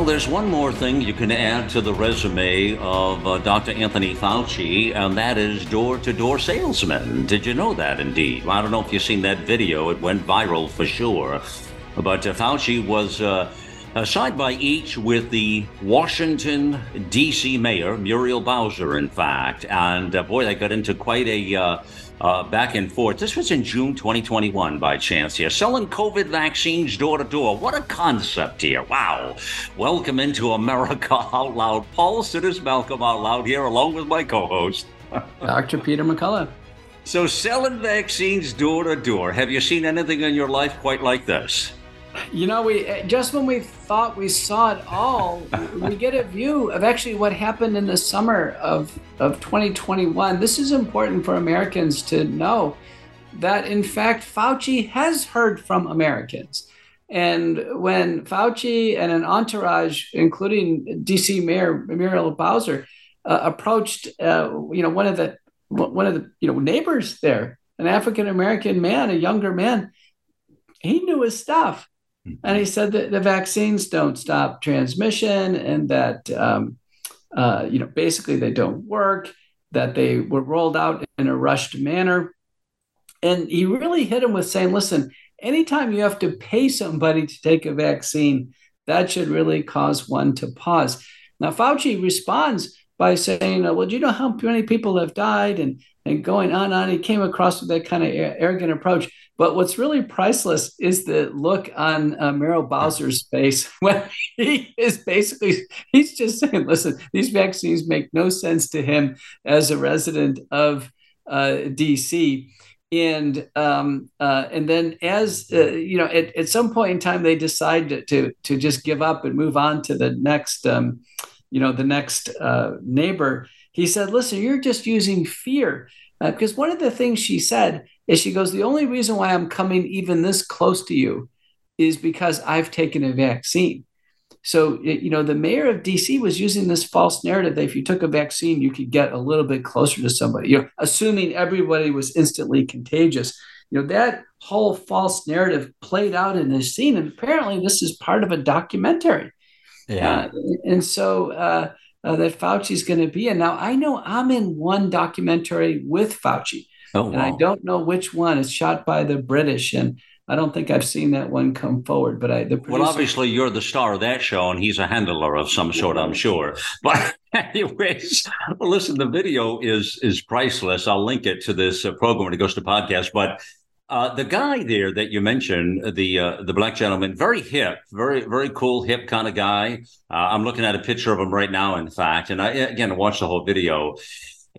Well, there's one more thing you can add to the resume of uh, Dr. Anthony Fauci, and that is door to door salesman. Did you know that indeed? Well, I don't know if you've seen that video, it went viral for sure. But uh, Fauci was. Uh, uh, side by each with the Washington, D.C. mayor, Muriel Bowser, in fact. And uh, boy, they got into quite a uh, back and forth. This was in June 2021 by chance here. Selling COVID vaccines door to door. What a concept here. Wow. Welcome into America Out Loud. Paul it is Malcolm Out Loud here along with my co host, Dr. Peter McCullough. So, selling vaccines door to door. Have you seen anything in your life quite like this? You know, we just when we thought we saw it all, we get a view of actually what happened in the summer of of 2021. This is important for Americans to know that in fact Fauci has heard from Americans. And when Fauci and an entourage, including DC Mayor Muriel Bowser, uh, approached, uh, you know, one of the one of the you know neighbors there, an African American man, a younger man, he knew his stuff and he said that the vaccines don't stop transmission and that, um, uh, you know, basically they don't work, that they were rolled out in a rushed manner. And he really hit him with saying, listen, anytime you have to pay somebody to take a vaccine, that should really cause one to pause. Now, Fauci responds by saying, well, do you know how many people have died? And, and going on and on. He came across with that kind of arrogant approach. But what's really priceless is the look on uh, Muriel Bowser's face when he is basically, he's just saying, listen, these vaccines make no sense to him as a resident of uh, DC. And um, uh, and then as uh, you know, at, at some point in time, they decide to, to, to just give up and move on to the next, um, you know, the next uh, neighbor. He said, "Listen, you're just using fear." Uh, because one of the things she said is she goes, The only reason why I'm coming even this close to you is because I've taken a vaccine. So, you know, the mayor of DC was using this false narrative that if you took a vaccine, you could get a little bit closer to somebody, you know, assuming everybody was instantly contagious. You know, that whole false narrative played out in this scene. And apparently, this is part of a documentary. Yeah. Uh, and so, uh, uh, that Fauci's going to be in. Now, I know I'm in one documentary with Fauci, oh, wow. and I don't know which one. It's shot by the British, and I don't think I've seen that one come forward. But I, the producer, well, obviously, you're the star of that show, and he's a handler of some sort, I'm sure. But anyways, well, listen, the video is is priceless. I'll link it to this uh, program when it goes to podcast, but uh, the guy there that you mentioned, the uh, the black gentleman, very hip, very very cool, hip kind of guy. Uh, I'm looking at a picture of him right now, in fact, and I again watched the whole video.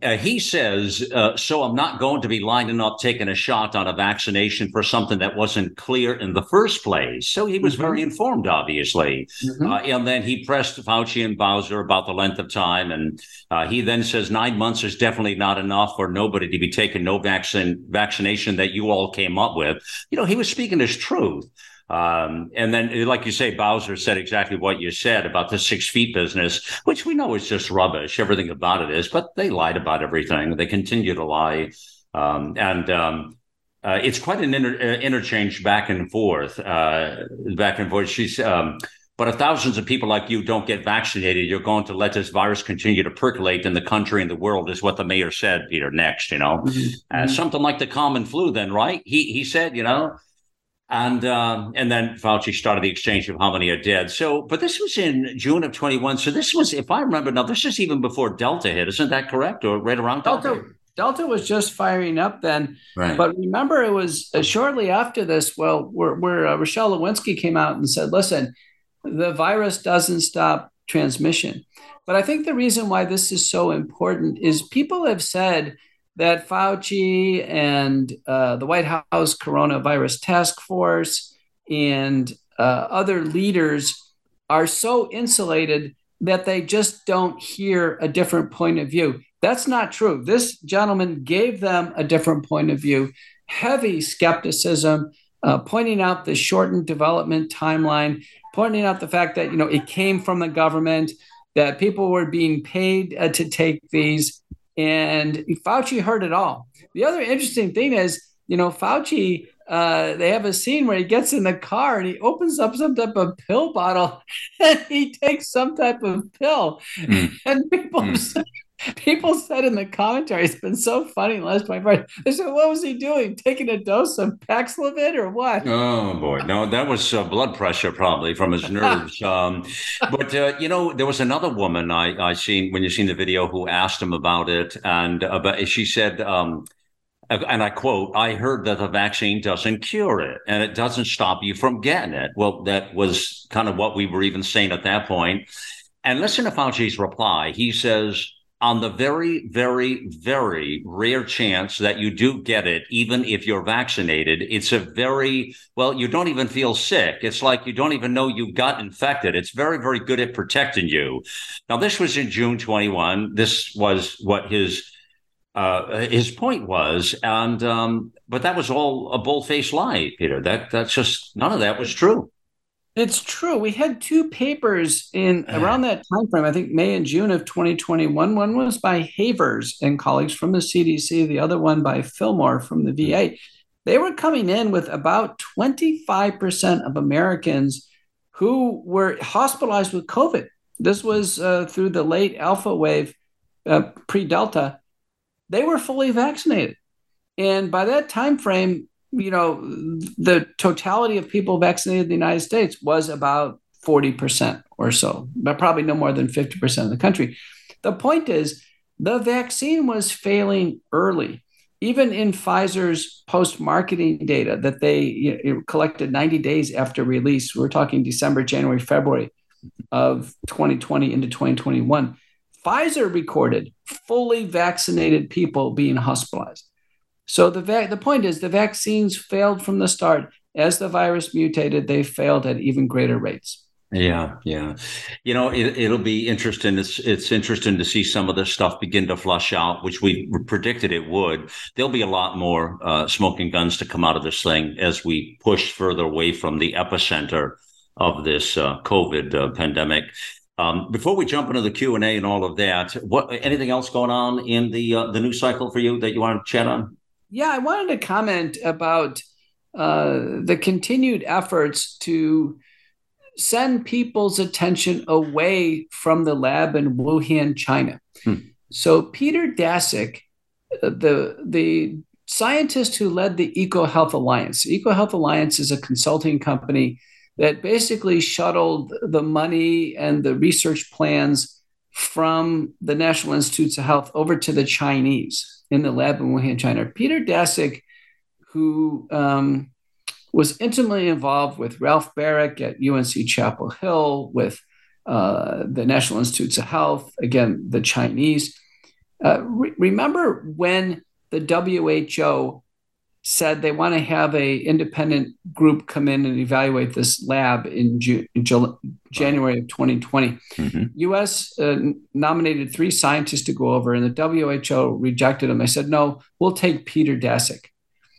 Uh, he says, uh, so I'm not going to be lining up taking a shot on a vaccination for something that wasn't clear in the first place. So he was mm-hmm. very informed, obviously. Mm-hmm. Uh, and then he pressed Fauci and Bowser about the length of time. And uh, he then says nine months is definitely not enough for nobody to be taking no vaccine vaccination that you all came up with. You know, he was speaking his truth. Um, and then, like you say, Bowser said exactly what you said about the six feet business, which we know is just rubbish. Everything about it is, but they lied about everything. They continue to lie. Um, and um, uh, it's quite an inter- uh, interchange back and forth, uh, back and forth. She's, um, but if thousands of people like you don't get vaccinated, you're going to let this virus continue to percolate in the country and the world, is what the mayor said, Peter, next, you know. Mm-hmm. Uh, something like the common flu, then, right? He, he said, you know, and um, and then Fauci started the exchange of how many are dead. So, but this was in June of 21. So this was, if I remember now, this is even before Delta hit, isn't that correct? Or right around Delta? Delta, Delta was just firing up then. Right. But remember, it was uh, shortly after this. Well, where, where uh, Rochelle Walensky came out and said, "Listen, the virus doesn't stop transmission." But I think the reason why this is so important is people have said that Fauci and uh, the White House Coronavirus Task Force and uh, other leaders are so insulated that they just don't hear a different point of view. That's not true. This gentleman gave them a different point of view, heavy skepticism, uh, pointing out the shortened development timeline, pointing out the fact that you know it came from the government, that people were being paid uh, to take these, and Fauci heard it all. The other interesting thing is, you know, Fauci uh, they have a scene where he gets in the car and he opens up some type of pill bottle and he takes some type of pill. Mm. And people mm. people said in the commentary, it's been so funny the last 24 They said, what was he doing? Taking a dose of Paxlovid or what? Oh, boy. No, that was uh, blood pressure probably from his nerves. um, but, uh, you know, there was another woman I, I seen when you seen the video who asked him about it. And about, she said, um, and I quote, I heard that the vaccine doesn't cure it and it doesn't stop you from getting it. Well, that was kind of what we were even saying at that point. And listen to Fauci's reply. He says, on the very, very, very rare chance that you do get it, even if you're vaccinated, it's a very, well, you don't even feel sick. It's like you don't even know you got infected. It's very, very good at protecting you. Now, this was in June 21. This was what his uh, his point was, and um, but that was all a bull-faced lie, Peter. That that's just none of that was true. It's true. We had two papers in around that time frame. I think May and June of 2021. One was by Havers and colleagues from the CDC. The other one by Fillmore from the VA. They were coming in with about 25% of Americans who were hospitalized with COVID. This was uh, through the late alpha wave, uh, pre Delta they were fully vaccinated. And by that time frame, you know, the totality of people vaccinated in the United States was about 40% or so, but probably no more than 50% of the country. The point is, the vaccine was failing early. Even in Pfizer's post marketing data that they you know, collected 90 days after release, we're talking December, January, February of 2020 into 2021, Pfizer recorded fully vaccinated people being hospitalized. So the va- the point is the vaccines failed from the start. As the virus mutated, they failed at even greater rates. Yeah, yeah. You know, it, will be interesting. It's it's interesting to see some of this stuff begin to flush out, which we predicted it would. There'll be a lot more uh, smoking guns to come out of this thing as we push further away from the epicenter of this uh, COVID uh, pandemic. Um, before we jump into the Q and A and all of that, what anything else going on in the uh, the news cycle for you that you want to chat on? Yeah, I wanted to comment about uh, the continued efforts to send people's attention away from the lab in Wuhan, China. Hmm. So Peter Daszak, uh, the the scientist who led the EcoHealth Alliance. EcoHealth Alliance is a consulting company that basically shuttled the money and the research plans from the National Institutes of Health over to the Chinese in the lab in Wuhan, China. Peter Daszak, who um, was intimately involved with Ralph Baric at UNC Chapel Hill, with uh, the National Institutes of Health, again, the Chinese. Uh, re- remember when the WHO said they want to have a independent group come in and evaluate this lab in Ju- January of 2020. Mm-hmm. U.S. Uh, nominated three scientists to go over, and the WHO rejected them. They said, "No, we'll take Peter Daszak."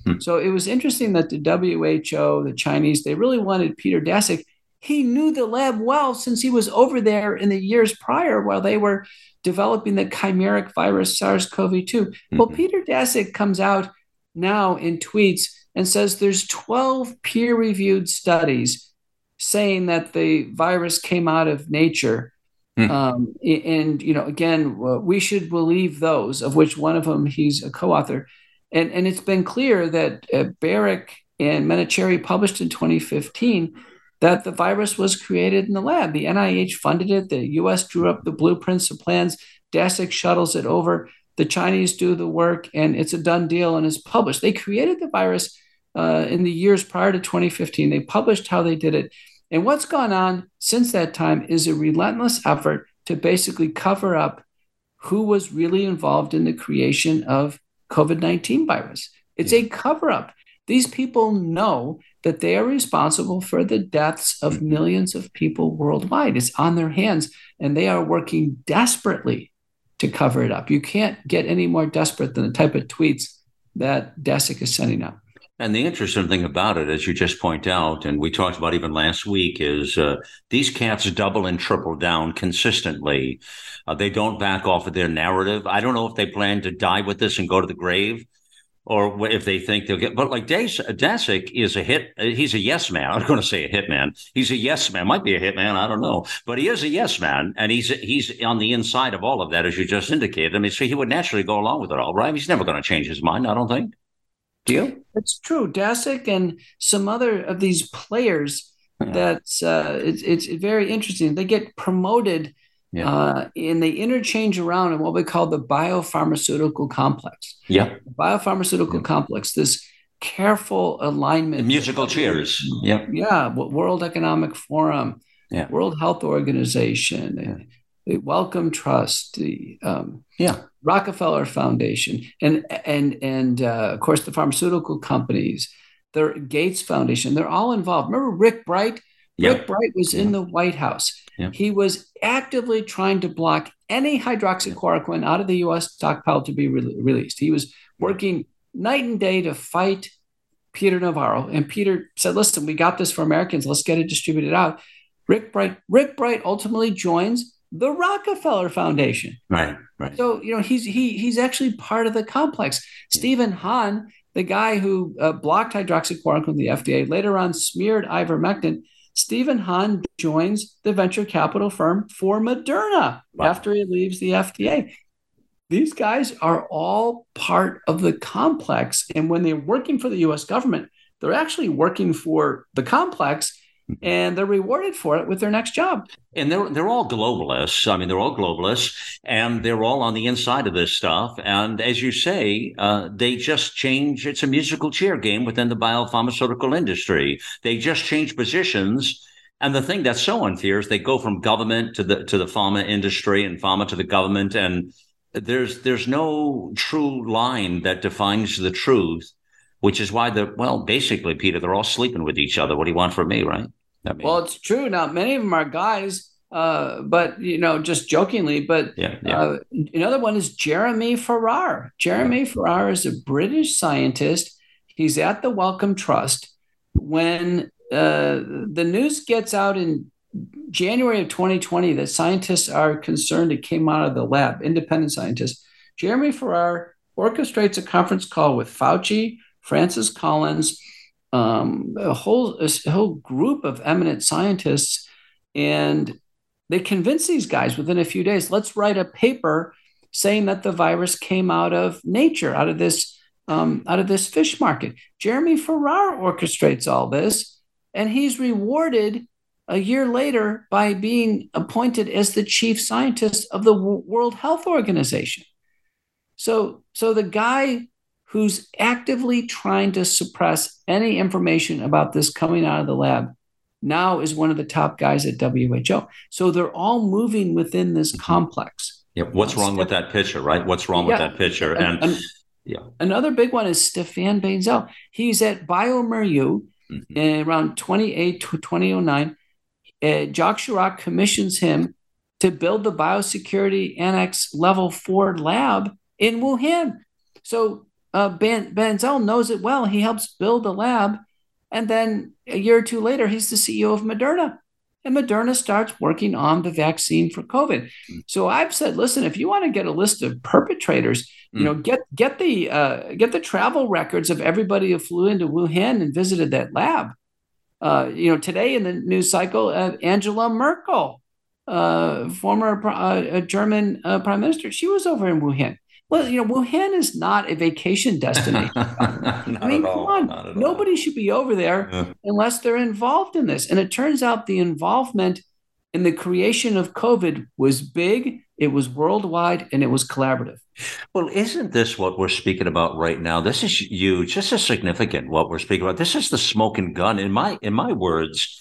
Mm-hmm. So it was interesting that the WHO, the Chinese, they really wanted Peter Daszak. He knew the lab well since he was over there in the years prior while they were developing the chimeric virus SARS-CoV-2. Mm-hmm. Well, Peter Daszak comes out now in tweets and says there's 12 peer-reviewed studies saying that the virus came out of nature. Hmm. Um, and you know, again, we should believe those, of which one of them he's a co-author. And and it's been clear that uh, Baric and Menachery published in 2015 that the virus was created in the lab. The NIH funded it. The U.S. drew up the blueprints, the plans. Daszak shuttles it over. The Chinese do the work, and it's a done deal and is published. They created the virus uh, in the years prior to 2015. They published how they did it. And what's gone on since that time is a relentless effort to basically cover up who was really involved in the creation of COVID 19 virus. It's a cover up. These people know that they are responsible for the deaths of mm-hmm. millions of people worldwide. It's on their hands, and they are working desperately to cover it up. You can't get any more desperate than the type of tweets that Daszak is sending out. And the interesting thing about it, as you just point out, and we talked about even last week, is uh, these cats double and triple down consistently. Uh, they don't back off of their narrative. I don't know if they plan to die with this and go to the grave, or if they think they'll get. But like Daszak is a hit. He's a yes man. I'm going to say a hit man. He's a yes man. Might be a hit man. I don't know. But he is a yes man, and he's he's on the inside of all of that, as you just indicated. I mean, so he would naturally go along with it all, right? He's never going to change his mind. I don't think. Do you? It's true. Daszak and some other of these players yeah. that's uh, it's, it's very interesting. They get promoted yeah. uh, and they interchange around in what we call the biopharmaceutical complex. Yeah. The biopharmaceutical yeah. complex, this careful alignment. The musical chairs. Yeah. Yeah. World Economic Forum, yeah. World Health Organization, the Wellcome Trust, the um, yeah. Rockefeller Foundation, and and and uh, of course the pharmaceutical companies, the Gates Foundation. They're all involved. Remember Rick Bright? Yep. Rick Bright was in the White House. Yep. He was actively trying to block any hydroxychloroquine out of the U.S. stockpile to be re- released. He was working night and day to fight Peter Navarro. And Peter said, "Listen, we got this for Americans. Let's get it distributed out." Rick Bright. Rick Bright ultimately joins the Rockefeller Foundation. Right, right. So you know he's he he's actually part of the complex. Stephen Hahn, the guy who uh, blocked hydroxychloroquine the FDA, later on smeared ivermectin. Stephen Hahn joins the venture capital firm for Moderna wow. after he leaves the FDA. These guys are all part of the complex, and when they're working for the U.S. government, they're actually working for the complex and they're rewarded for it with their next job. And they're they're all globalists. I mean, they're all globalists, and they're all on the inside of this stuff. And as you say, uh, they just change. It's a musical chair game within the biopharmaceutical industry. They just change positions. And the thing that's so unfair is they go from government to the to the pharma industry and pharma to the government, and there's there's no true line that defines the truth which is why the well, basically, Peter, they're all sleeping with each other. What do you want from me, right? I mean, well, it's true. Now, many of them are guys, uh, but you know, just jokingly. But yeah, yeah. Uh, another one is Jeremy Farrar. Jeremy yeah. Farrar is a British scientist. He's at the Wellcome Trust. When uh, the news gets out in January of 2020 that scientists are concerned it came out of the lab, independent scientists. Jeremy Farrar orchestrates a conference call with Fauci, Francis Collins, um, a whole a whole group of eminent scientists, and they convinced these guys within a few days. Let's write a paper saying that the virus came out of nature, out of this um, out of this fish market. Jeremy Farrar orchestrates all this, and he's rewarded a year later by being appointed as the chief scientist of the World Health Organization. So, so the guy who's actively trying to suppress any information about this coming out of the lab now is one of the top guys at WHO. So they're all moving within this complex. Yeah. What's wrong with that picture, right? What's wrong yeah. with that picture? And, and, yeah. Another big one is Stefan Bancel. He's at bioMérieux mm-hmm. around 28 to 2009. Uh, Jacques Chirac commissions him to build the biosecurity annex level four lab in Wuhan. So uh, ben, Bancel knows it well. He helps build the lab. And then a year or two later, he's the CEO of Moderna. And Moderna starts working on the vaccine for COVID. So I've said, listen, if you want to get a list of perpetrators, mm. you know, get get the uh, get the travel records of everybody who flew into Wuhan and visited that lab. Uh, you know, today in the news cycle, uh, Angela Merkel, uh, former uh, German uh, prime minister, she was over in Wuhan. Well, you know, Wuhan is not a vacation destination. I mean, come on. Nobody all. should be over there yeah. unless they're involved in this. And it turns out the involvement in the creation of COVID was big, it was worldwide, and it was collaborative. Well, isn't this what we're speaking about right now? This is huge. This is significant what we're speaking about. This is the smoking gun. In my in my words,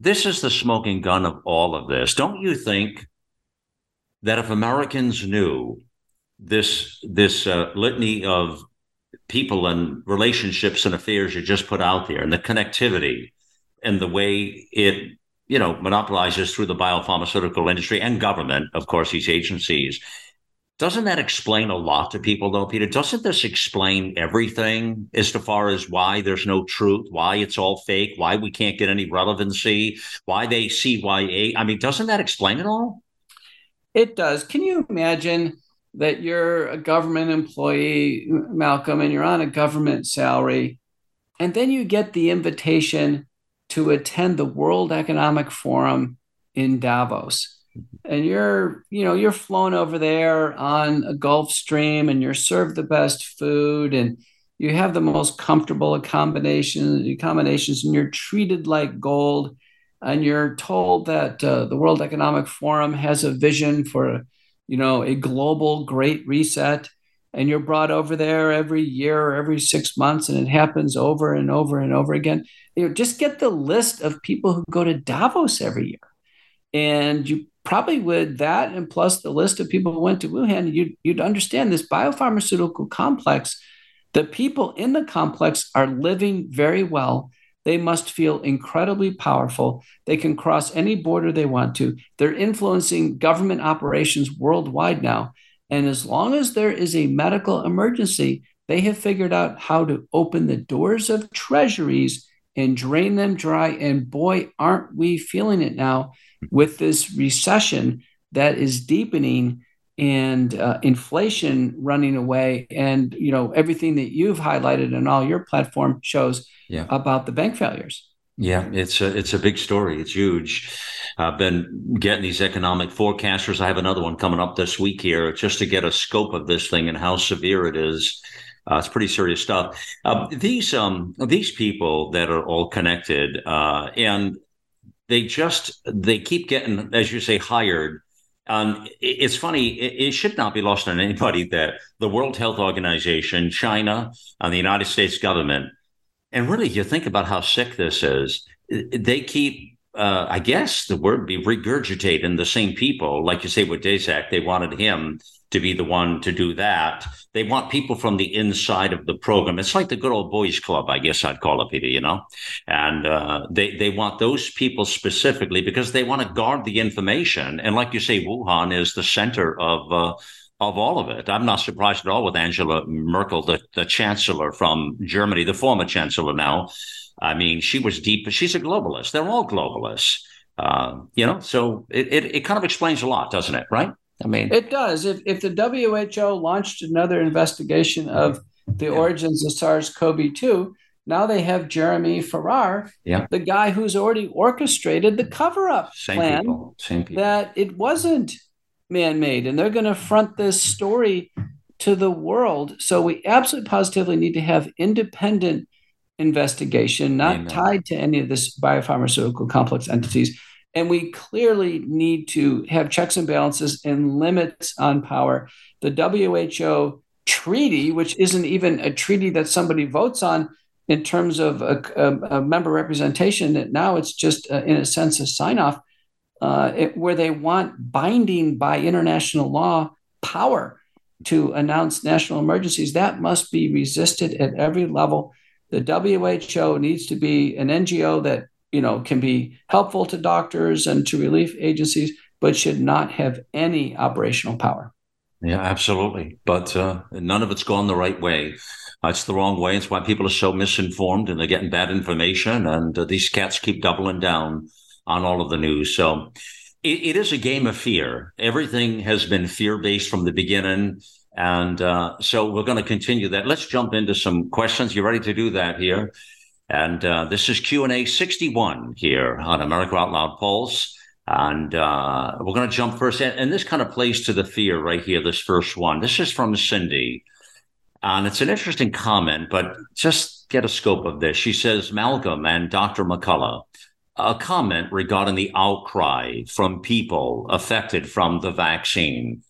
this is the smoking gun of all of this. Don't you think that if Americans knew this this uh, litany of people and relationships and affairs you just put out there and the connectivity and the way it you know monopolizes through the biopharmaceutical industry and government of course these agencies. Doesn't that explain a lot to people though peter? Doesn't this explain everything as to far as why there's no truth why it's all fake why we can't get any relevancy why they cya i mean doesn't that explain it all? It does. Can you imagine that you're a government employee, Malcolm, and you're on a government salary, and then you get the invitation to attend the World Economic Forum in Davos. And you're, you know, you're flown over there on a Gulf Stream and you're served the best food and you have the most comfortable accommodations, accommodations and you're treated like gold. And you're told that uh, the World Economic Forum has a vision for you know, a global great reset, and you're brought over there every year or every six months, and it happens over and over and over again. You know, just get the list of people who go to Davos every year, and you probably would that, and plus the list of people who went to Wuhan, you'd, you'd understand this biopharmaceutical complex. The people in the complex are living very well they must feel incredibly powerful. They can cross any border they want to. They're influencing government operations worldwide now. And as long as there is a medical emergency, they have figured out how to open the doors of treasuries and drain them dry. And boy, aren't we feeling it now with this recession that is deepening and uh, inflation running away. And you know everything that you've highlighted in all your platform shows yeah. about the bank failures. Yeah it's a it's a big story. It's huge. I've been getting these economic forecasters. I have another one coming up this week here just to get a scope of this thing and how severe it is. Uh, it's pretty serious stuff. Uh, these um these people that are all connected uh, and they just they keep getting as you say hired um, it's funny. It, should not be lost on anybody that the World Health Organization, China, and the United States government, and really, you think about how sick this is. They keep, uh, I guess, the word be regurgitating the same people, like you say with Daszak. They wanted him to be the one to do that. They want people from the inside of the program. It's like the good old boys club, I guess I'd call it, Peter, you know? And uh, they, they want those people specifically because they want to guard the information. And like you say, Wuhan is the center of, uh, of all of it. I'm not surprised at all with Angela Merkel, the, the chancellor from Germany, the former chancellor now. I mean, she was deep, she's a globalist. They're all globalists. Uh, you know, so it, it, it kind of explains a lot, doesn't it? Right? I mean, it does. If, if the WHO launched another investigation of the yeah. origins of SARS CoV 2, now they have Jeremy Farrar, yeah. the guy who's already orchestrated the cover up plan people. People. that it wasn't man made. And they're going to front this story to the world. So we absolutely positively need to have independent investigation, not Amen. tied to any of this biopharmaceutical complex entities. And we clearly need to have checks and balances and limits on power. The WHO treaty, which isn't even a treaty that somebody votes on in terms of a, a, a member representation, that now it's just, uh, in a sense, a sign off, uh, where they want binding by international law power to announce national emergencies. That must be resisted at every level. The WHO needs to be an NGO that you know, can be helpful to doctors and to relief agencies, but should not have any operational power. Yeah, absolutely. But uh, none of it's gone the right way. It's the wrong way. It's why people are so misinformed and they're getting bad information. And uh, these cats keep doubling down on all of the news. So it, it is a game of fear. Everything has been fear based from the beginning. And uh, so we're going to continue that. Let's jump into some questions. You ready to do that here? And uh, this is Q&A 61 here on America Out Loud Pulse. And uh, we're going to jump first. And, and this kind of plays to the fear right here, this first one. This is from Cindy. And it's an interesting comment, but just get a scope of this. She says, Malcolm and Dr. McCullough, a comment regarding the outcry from people affected from the vaccine.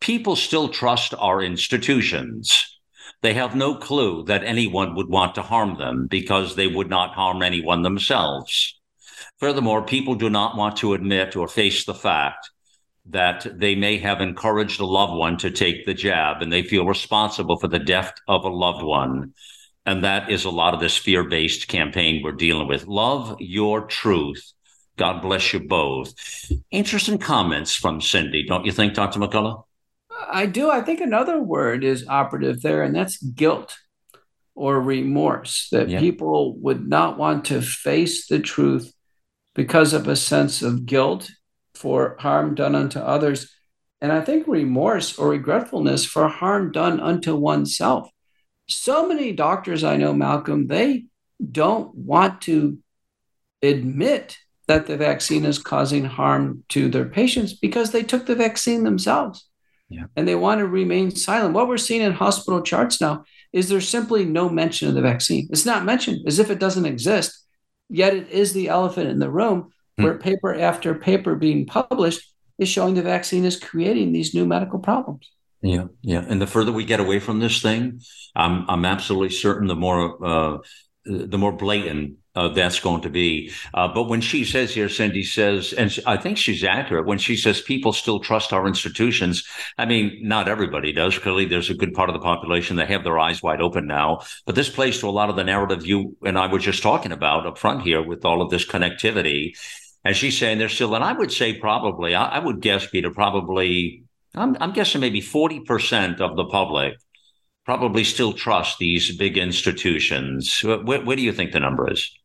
People still trust our institutions they have no clue that anyone would want to harm them because they would not harm anyone themselves. Furthermore, people do not want to admit or face the fact that they may have encouraged a loved one to take the jab and they feel responsible for the death of a loved one. And that is a lot of this fear based campaign we're dealing with. Love your truth. God bless you both. Interesting comments from Cindy, don't you think, Dr. McCullough? I do. I think another word is operative there, and that's guilt or remorse, that yeah. people would not want to face the truth because of a sense of guilt for harm done unto others. And I think remorse or regretfulness for harm done unto oneself. So many doctors I know, Malcolm, they don't want to admit that the vaccine is causing harm to their patients because they took the vaccine themselves. Yeah. And they want to remain silent. What we're seeing in hospital charts now is there's simply no mention of the vaccine. It's not mentioned as if it doesn't exist, yet it is the elephant in the room hmm. where paper after paper being published is showing the vaccine is creating these new medical problems. Yeah, yeah. And the further we get away from this thing, I'm I'm absolutely certain the more uh, the more blatant uh, that's going to be. Uh, but when she says here, Cindy says, and I think she's accurate when she says people still trust our institutions. I mean, not everybody does. Clearly, there's a good part of the population that have their eyes wide open now. But this plays to a lot of the narrative you and I were just talking about up front here with all of this connectivity. And she's saying there's still, and I would say probably, I, I would guess, Peter, probably, I'm, I'm guessing maybe 40% of the public probably still trust these big institutions. Where, where, do you think the number is?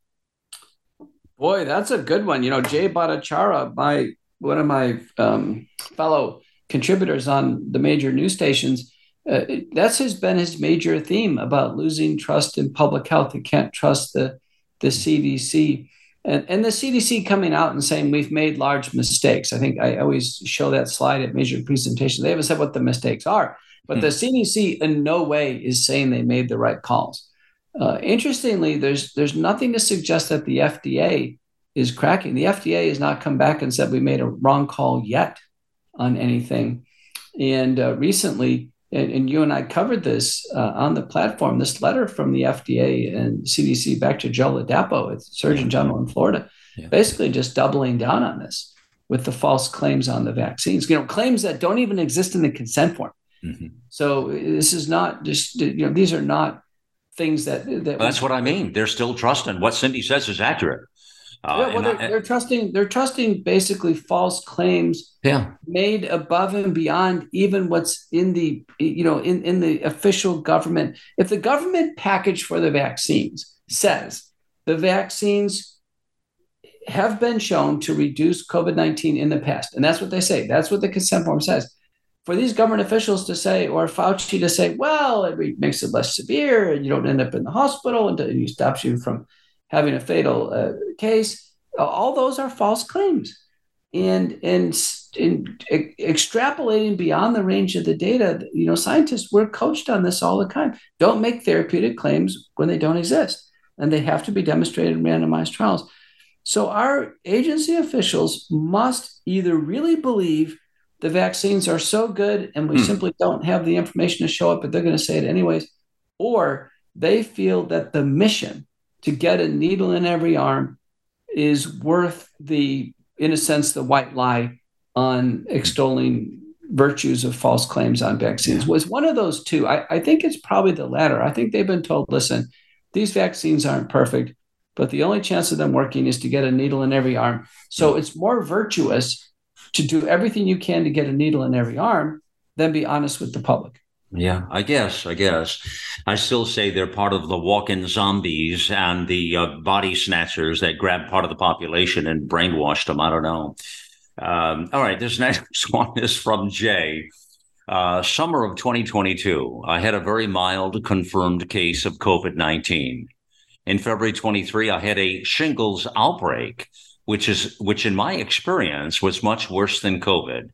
Boy, that's a good one. You know, Jay Bhattacharya, my one of my um, fellow contributors on the major news stations, uh, that's has been his major theme about losing trust in public health. You can't trust the the CDC. And, and the CDC coming out and saying we've made large mistakes. I think I always show that slide at major presentations. They haven't said what the mistakes are, but the CDC hmm. in no way is saying they made the right calls. Uh, interestingly, there's there's nothing to suggest that the FDA is cracking. The FDA has not come back and said we made a wrong call yet on anything. And uh, recently, and, and, you and I covered this uh, on the platform. This letter from the FDA and CDC back to Joe Ladapo, Surgeon General in Florida, yeah. basically just doubling down on this with the false claims on the vaccines. You know, claims that don't even exist in the consent form. Mm-hmm. So this is not just you know these are not things that, that well, that's what I mean. They're still trusting what Cindy says is accurate. Uh, yeah, well, they're, I, they're, trusting. They're trusting basically false claims. Yeah. made above and beyond even what's in the you know in in the official government. If the government package for the vaccines says the vaccines have been shown to reduce COVID nineteen in the past, and that's what they say. That's what the consent form says for these government officials to say, or Fauci to say, well, it makes it less severe and you don't end up in the hospital and it stops you from having a fatal uh, case, all those are false claims. And, and, and extrapolating beyond the range of the data, you know, scientists, we're coached on this all the time. Don't make therapeutic claims when they don't exist. And they have to be demonstrated in randomized trials. So our agency officials must either really believe the vaccines are so good and we hmm. simply don't have the information to show it, but they're going to say it anyways. Or they feel that the mission to get a needle in every arm is worth the, in a sense, the white lie on extolling virtues of false claims on vaccines. Was one of those two. I, I think it's probably the latter. I think they've been told, listen, these vaccines aren't perfect, but the only chance of them working is to get a needle in every arm. So it's more virtuous to do everything you can to get a needle in every arm, then be honest with the public. Yeah, I guess. I guess. I still say they're part of the walk-in zombies and the uh, body snatchers that grab part of the population and brainwashed them. I don't know. Um, all right, this next one is from Jay. Uh, summer of 2022, I had a very mild confirmed case of COVID 19. In February 23, I had a shingles outbreak which is which in my experience was much worse than COVID.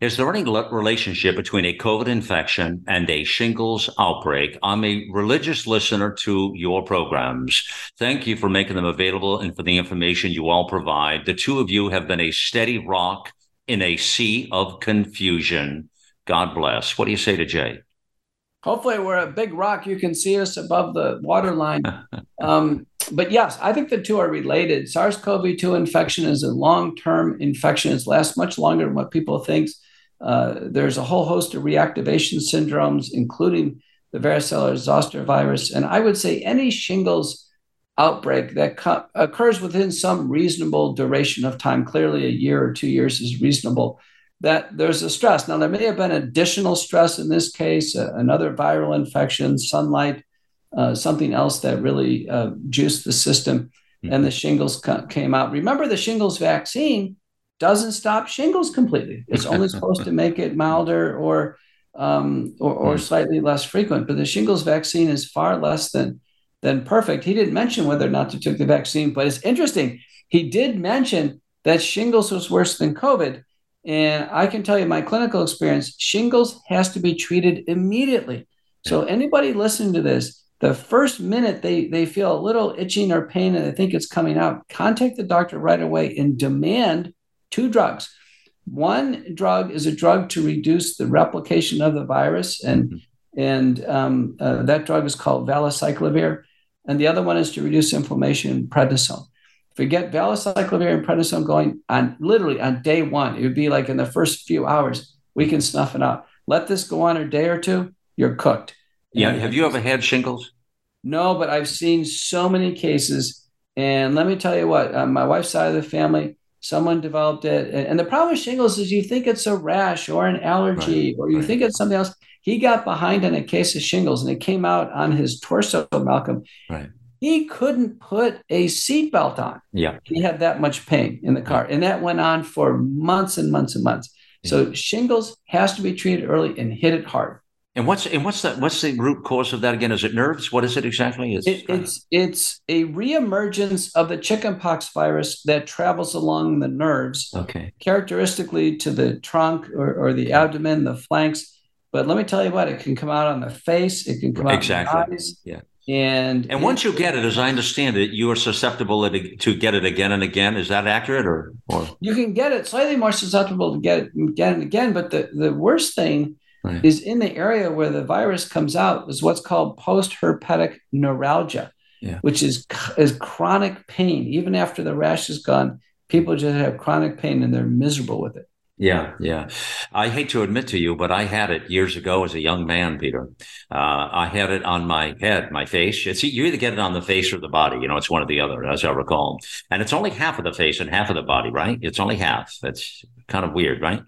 Is there any relationship between a COVID infection and a shingles outbreak? I'm a religious listener to your programs. Thank you for making them available and for the information you all provide. The two of you have been a steady rock in a sea of confusion. God bless. What do you say to Jay? Hopefully, we're a big rock. You can see us above the waterline. um, but yes, I think the two are related. SARS-CoV-2 infection is a long-term infection. It lasts much longer than what people think. Uh, there's a whole host of reactivation syndromes, including the varicella zoster virus, and I would say any shingles outbreak that co- occurs within some reasonable duration of time. Clearly, a year or two years is reasonable. That there's a stress. Now, there may have been additional stress in this case, uh, another viral infection, sunlight, uh, something else that really uh, juiced the system, mm-hmm. and the shingles ca- came out. Remember, the shingles vaccine doesn't stop shingles completely. It's only supposed to make it milder or um, or, or mm-hmm. slightly less frequent. But the shingles vaccine is far less than than perfect. He didn't mention whether or not to take the vaccine, but it's interesting. He did mention that shingles was worse than COVID. And I can tell you my clinical experience, shingles has to be treated immediately. So anybody listening to this, the first minute they, they feel a little itching or pain and they think it's coming out, contact the doctor right away and demand two drugs. One drug is a drug to reduce the replication of the virus, and mm-hmm. and um, uh, that drug is called valacyclovir, and the other one is to reduce inflammation, prednisone. If we get valacyclovir and prednisone going on literally on day one, it would be like in the first few hours, we can snuff it out. Let this go on a day or two, you're cooked. Yeah. Have you ever had shingles? No, but I've seen so many cases. And let me tell you what, on my wife's side of the family, someone developed it. And the problem with shingles is you think it's a rash or an allergy, right, or you right. think it's something else. He got behind in a case of shingles and it came out on his torso, Malcolm. Right. He couldn't put a seatbelt on. Yeah. He had that much pain in the car. And that went on for months and months and months. Yeah. So shingles has to be treated early and hit it hard. And what's and what's that? What's the root cause of that again? Is it nerves? What is it exactly? It's it, uh, it's, it's a reemergence of the chickenpox virus that travels along the nerves. Okay. Characteristically to the trunk or, or the abdomen, the flanks. But let me tell you what, it can come out on the face. It can come out exactly. in the eyes. Yeah. And and once you get it, as I understand it, you are susceptible to get it again and again. Is that accurate, or, or? you can get it slightly more susceptible to get it again and again? But the the worst thing right. is in the area where the virus comes out is what's called post-herpetic neuralgia, yeah. which is is chronic pain. Even after the rash is gone, people just have chronic pain and they're miserable with it. Yeah, yeah. I hate to admit to you, but I had it years ago as a young man, Peter. Uh, I had it on my head, my face. It's you either get it on the face or the body. You know, it's one or the other, as I recall. And it's only half of the face and half of the body, right? It's only half. That's kind of weird, right?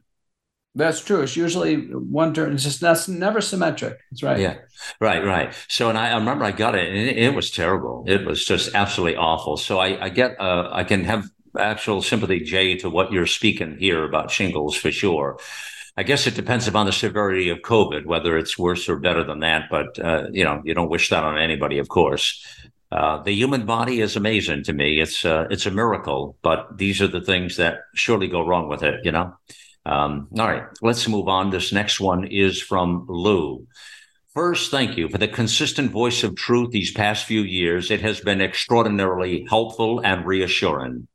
That's true. It's usually one turn. It's just that's never symmetric. That's right. Yeah, right, right. So, and I, I remember I got it, and it, it, was terrible. It was just absolutely awful. So, I, I get, uh, I can have actual sympathy, Jay, to what you're speaking here about shingles for sure. I guess it depends upon the severity of COVID, whether it's worse or better than that. But uh, you know, you don't wish that on anybody, of course. Uh, the human body is amazing to me. It's uh, it's a miracle, but these are the things that surely go wrong with it. You know. Um, all right, let's move on. This next one is from Lou. First, thank you for the consistent voice of truth these past few years. It has been extraordinarily helpful and reassuring.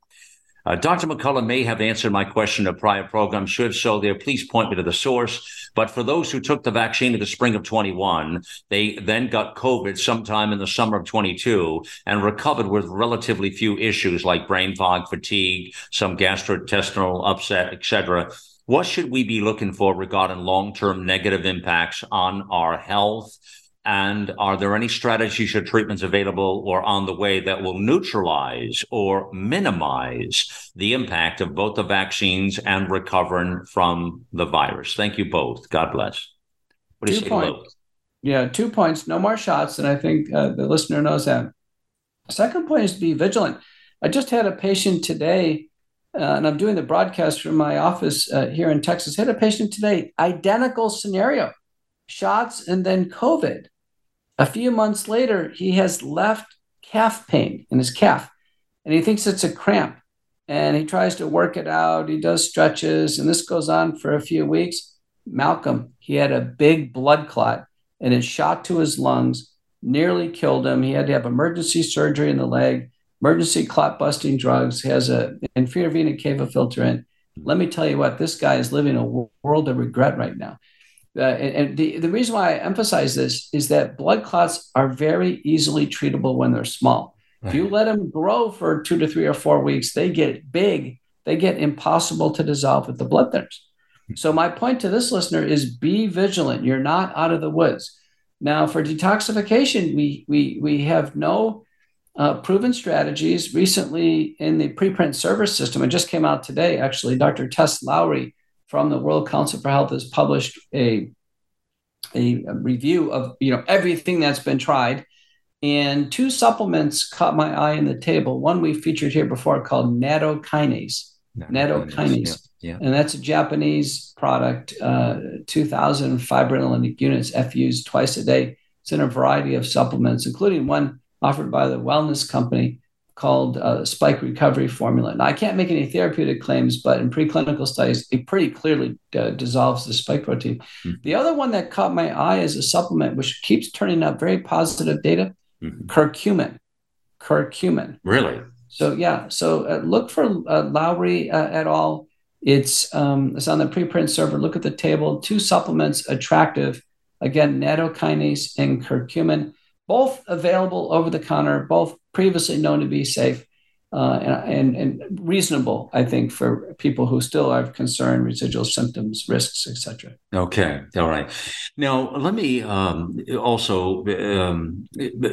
Uh, Dr. McCullough may have answered my question in a prior program. Should so, there, please point me to the source. But for those who took the vaccine in the spring of 21, they then got COVID sometime in the summer of 22 and recovered with relatively few issues like brain fog, fatigue, some gastrointestinal upset, etc. What should we be looking for regarding long term negative impacts on our health? And are there any strategies or treatments available or on the way that will neutralize or minimize the impact of both the vaccines and recovering from the virus? Thank you both. God bless. What do you two say, points. Yeah, two points. No more shots. And I think uh, the listener knows that. Second point is to be vigilant. I just had a patient today and I'm doing the broadcast from my office uh, here in Texas. Had a patient today, identical scenario, shots and then COVID. A few months later, he has left calf pain in his calf, and he thinks it's a cramp. And he tries to work it out. He does stretches, and this goes on for a few weeks. Malcolm, he had a big blood clot, and it shot to his lungs, nearly killed him. He had to have emergency surgery in the leg emergency clot busting drugs, has a inferior vena cava filter in. Let me tell you what, this guy is living a world of regret right now. Uh, and, and the, the reason why I emphasize this is that blood clots are very easily treatable when they're small. If you let them grow for two to three or four weeks, they get big. They get impossible to dissolve with the blood thinners. So my point to this listener is be vigilant. You're not out of the woods. Now for detoxification, we we we have no uh, proven strategies. Recently, in the preprint service system, it just came out today. Actually, Dr. Tess Lawrie from the World Council for Health has published a, a, a review of you know everything that's been tried. And two supplements caught my eye in the table. One we featured here before called nattokinase. Nattokinase. Yeah, yeah. And that's a Japanese product, uh, 2,000 fibrinolytic units FUs twice a day. It's in a variety of supplements, including one offered by the wellness company called uh, spike recovery formula. Now, I can't make any therapeutic claims, but in preclinical studies, it pretty clearly uh, dissolves the spike protein. Mm-hmm. The other one that caught my eye is a supplement which keeps turning up very positive data mm-hmm. curcumin. Curcumin. Really? So, yeah. So, uh, look for uh, Lawrie uh, et al. It's, um, it's on the preprint server. Look at the table. Two supplements attractive. Again, nattokinase and curcumin both available over the counter, both previously known to be safe uh, and, and, and, reasonable, I think, for people who still have concern, residual symptoms, risks, etc. Okay, all right. Now, let me um, also um,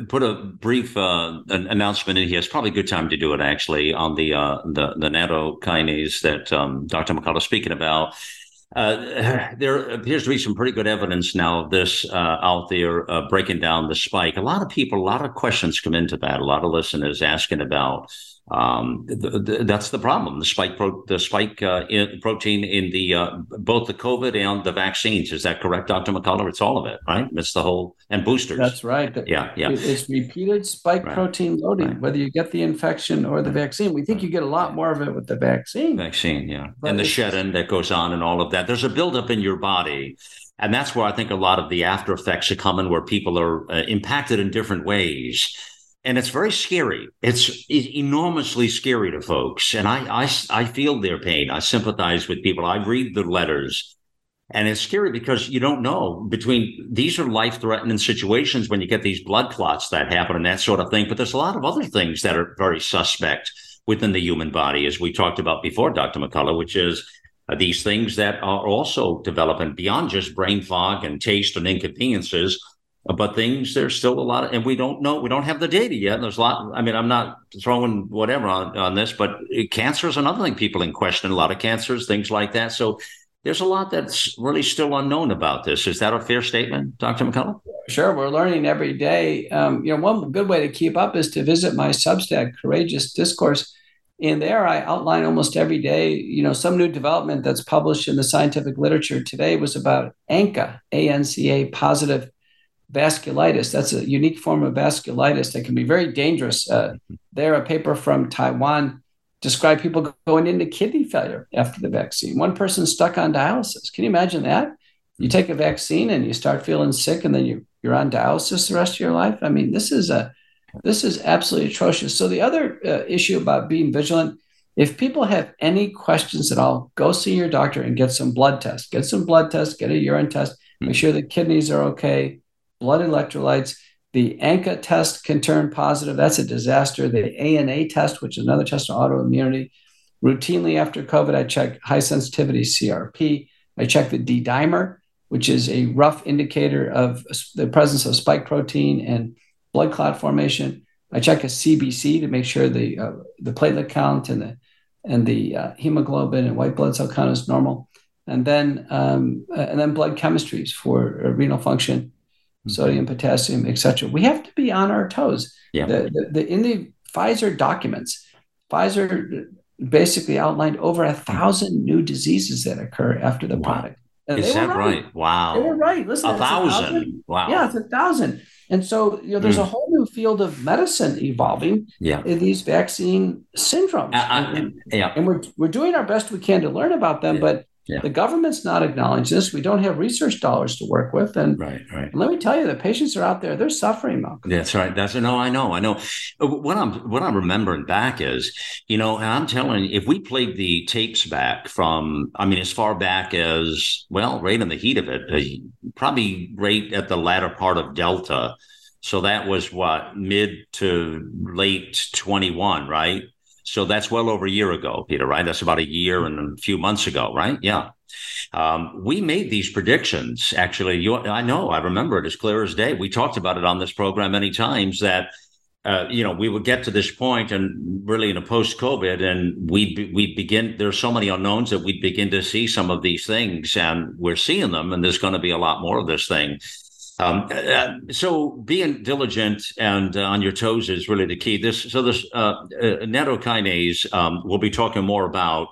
put a brief uh, an announcement in here. It's probably a good time to do it, actually, on the uh, the, the nattokinase that um, Dr. McCullough is speaking about. Uh, there appears to be some pretty good evidence now of this uh, out there uh, breaking down the spike. A lot of people, a lot of questions come into that. A lot of listeners asking about um, the, the, that's the problem. The spike, pro, the spike uh, in, protein in the uh, both the COVID and the vaccines. Is that correct, Dr. McCullough? It's all of it, right? It's the whole and boosters. That's right. Yeah, yeah. It's repeated spike right. protein loading, right. whether you get the infection or the vaccine. We think you get a lot more of it with the vaccine. Vaccine, yeah, but and the shedding that goes on and all of that. There's a buildup in your body. And that's where I think a lot of the after effects are coming, where people are uh, impacted in different ways and it's very scary. It's enormously scary to folks, and I, I I feel their pain. I sympathize with people. I read the letters, and it's scary because you don't know between these are life threatening situations when you get these blood clots that happen and that sort of thing. But there's a lot of other things that are very suspect within the human body, as we talked about before, Dr. McCullough, which is uh, these things that are also developing beyond just brain fog and taste and inconveniences but things there's still a lot of, and we don't know we don't have the data yet there's a lot i mean i'm not throwing whatever on, on this but cancer is another thing people in question a lot of cancers things like that. So there's a lot that's really still unknown about this. Is that a fair statement dr mccullough? Sure we're learning every day. Um, you know one good way to keep up is to visit my substack courageous discourse in there i outline almost every day you know some new development that's published in the scientific literature. Today was about anca anca positive vasculitis. That's a unique form of vasculitis that can be very dangerous. Uh, there, a paper from Taiwan described people going into kidney failure after the vaccine. One person stuck on dialysis. Can you imagine that? You take a vaccine and you start feeling sick, and then you you're on dialysis the rest of your life. I mean, this is a this is absolutely atrocious. So the other uh, issue about being vigilant, if people have any questions at all, go see your doctor and get some blood tests. Get some blood tests. Get a urine test. Make sure the kidneys are okay blood electrolytes. The ANCA test can turn positive. That's a disaster. The ANA test, which is another test on autoimmunity, routinely after COVID, I check high sensitivity CRP. I check the D dimer, which is a rough indicator of the presence of spike protein and blood clot formation. I check a CBC to make sure the uh, the platelet count and the and the uh, hemoglobin and white blood cell count is normal, and then um, and then blood chemistries for renal function sodium, potassium, etc. We have to be on our toes. Yeah. The, the, the, in the Pfizer documents, Pfizer basically outlined over a thousand new diseases that occur after the wow. product. And Is that right. right. Wow. They were right. Listen, a thousand. a thousand. Wow. Yeah, it's a thousand. And so, you know, there's mm. a whole new field of medicine evolving yeah. in these vaccine syndromes. Uh, uh, and, yeah. and we're, we're doing our best we can to learn about them, yeah. but yeah. The government's not acknowledging this. We don't have research dollars to work with. And, right, right. And let me tell you, the patients are out there, they're suffering, Malcolm. That's right. That's no, I know, I know. What I'm what I'm remembering back is, you know, and I'm telling you, if we played the tapes back from, I mean, as far back as, well, right in the heat of it, uh, probably right at the latter part of Delta So that was what mid to late 21, right? So that's well over a year ago, Peter, right? That's about a year and a few months ago, right? Yeah. Um, we made these predictions. Actually, you, I know, I remember it as clear as day. We talked about it on this program many times that uh, you know, we would get to this point and really in a post COVID and we we begin, there's so many unknowns that we begin to see some of these things and we're seeing them and there's going to be a lot more of this thing. Um, uh, so being diligent and uh, on your toes is really the key. This, so this, uh, uh nattokinase, um, we'll be talking more about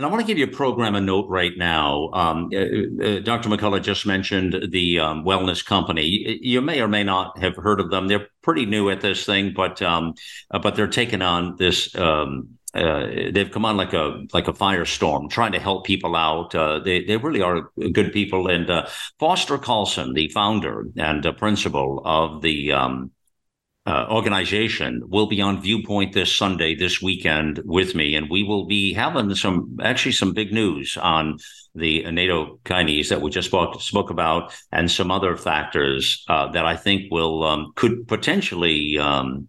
and I want to give you a program a note right now. Um, uh, uh, Dr. McCullough just mentioned the um, wellness company. You may or may not have heard of them. They're pretty new at this thing, but um, uh, but they're taking on this. Uh, they've come on like a like a firestorm, trying to help people out. Uh, they they really are good people. And uh, Foster Coulson, the founder and principal of the um, uh, organization will be on Viewpoint this Sunday, this weekend with me, and we will be having some actually some big news on the nattokinase that we just spoke spoke about, and some other factors uh, that I think will um, could potentially um,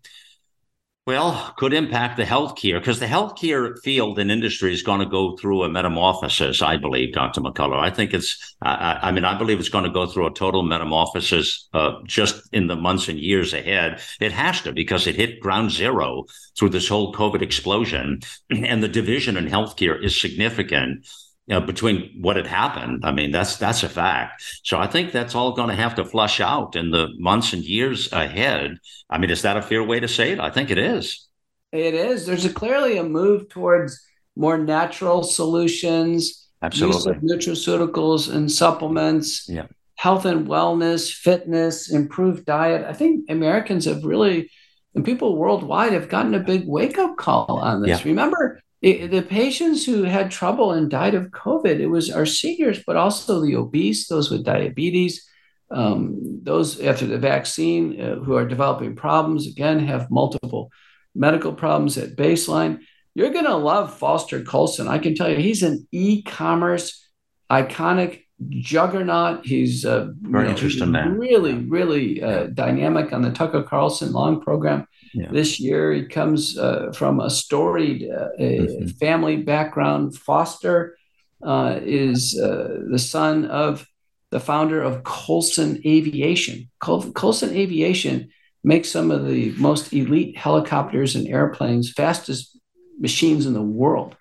well, could impact the healthcare because the healthcare field and industry is going to go through a metamorphosis. I believe, Dr. McCullough. I think it's. I, I mean, I believe it's going to go through a total metamorphosis uh, just in the months and years ahead. It has to because it hit ground zero through this whole COVID explosion, and the division in healthcare is significant you know, between what had happened. I mean, that's that's a fact. So I think that's all going to have to flush out in the months and years ahead. I mean, is that a fair way to say it? I think it is. It is. There's a, clearly a move towards more natural solutions, Absolutely. use of nutraceuticals and supplements, yeah. health and wellness, fitness, improved diet. I think Americans have really, and people worldwide have gotten a big wake up call on this. Yeah. Remember, it, the patients who had trouble and died of COVID, it was our seniors, but also the obese, those with diabetes, um, those after the vaccine uh, who are developing problems, again, have multiple medical problems at baseline. You're going to love Foster Coulson. I can tell you, he's an e commerce iconic juggernaut. He's uh, very you know, interesting man. Really, really uh, dynamic on the Tucker Carlson long program. Yeah. This year, he comes uh, from a storied uh, mm-hmm. family background. Foster uh, is uh, the son of the founder of Coulson Aviation. Col- Coulson Aviation makes some of the most elite helicopters and airplanes, fastest machines in the world.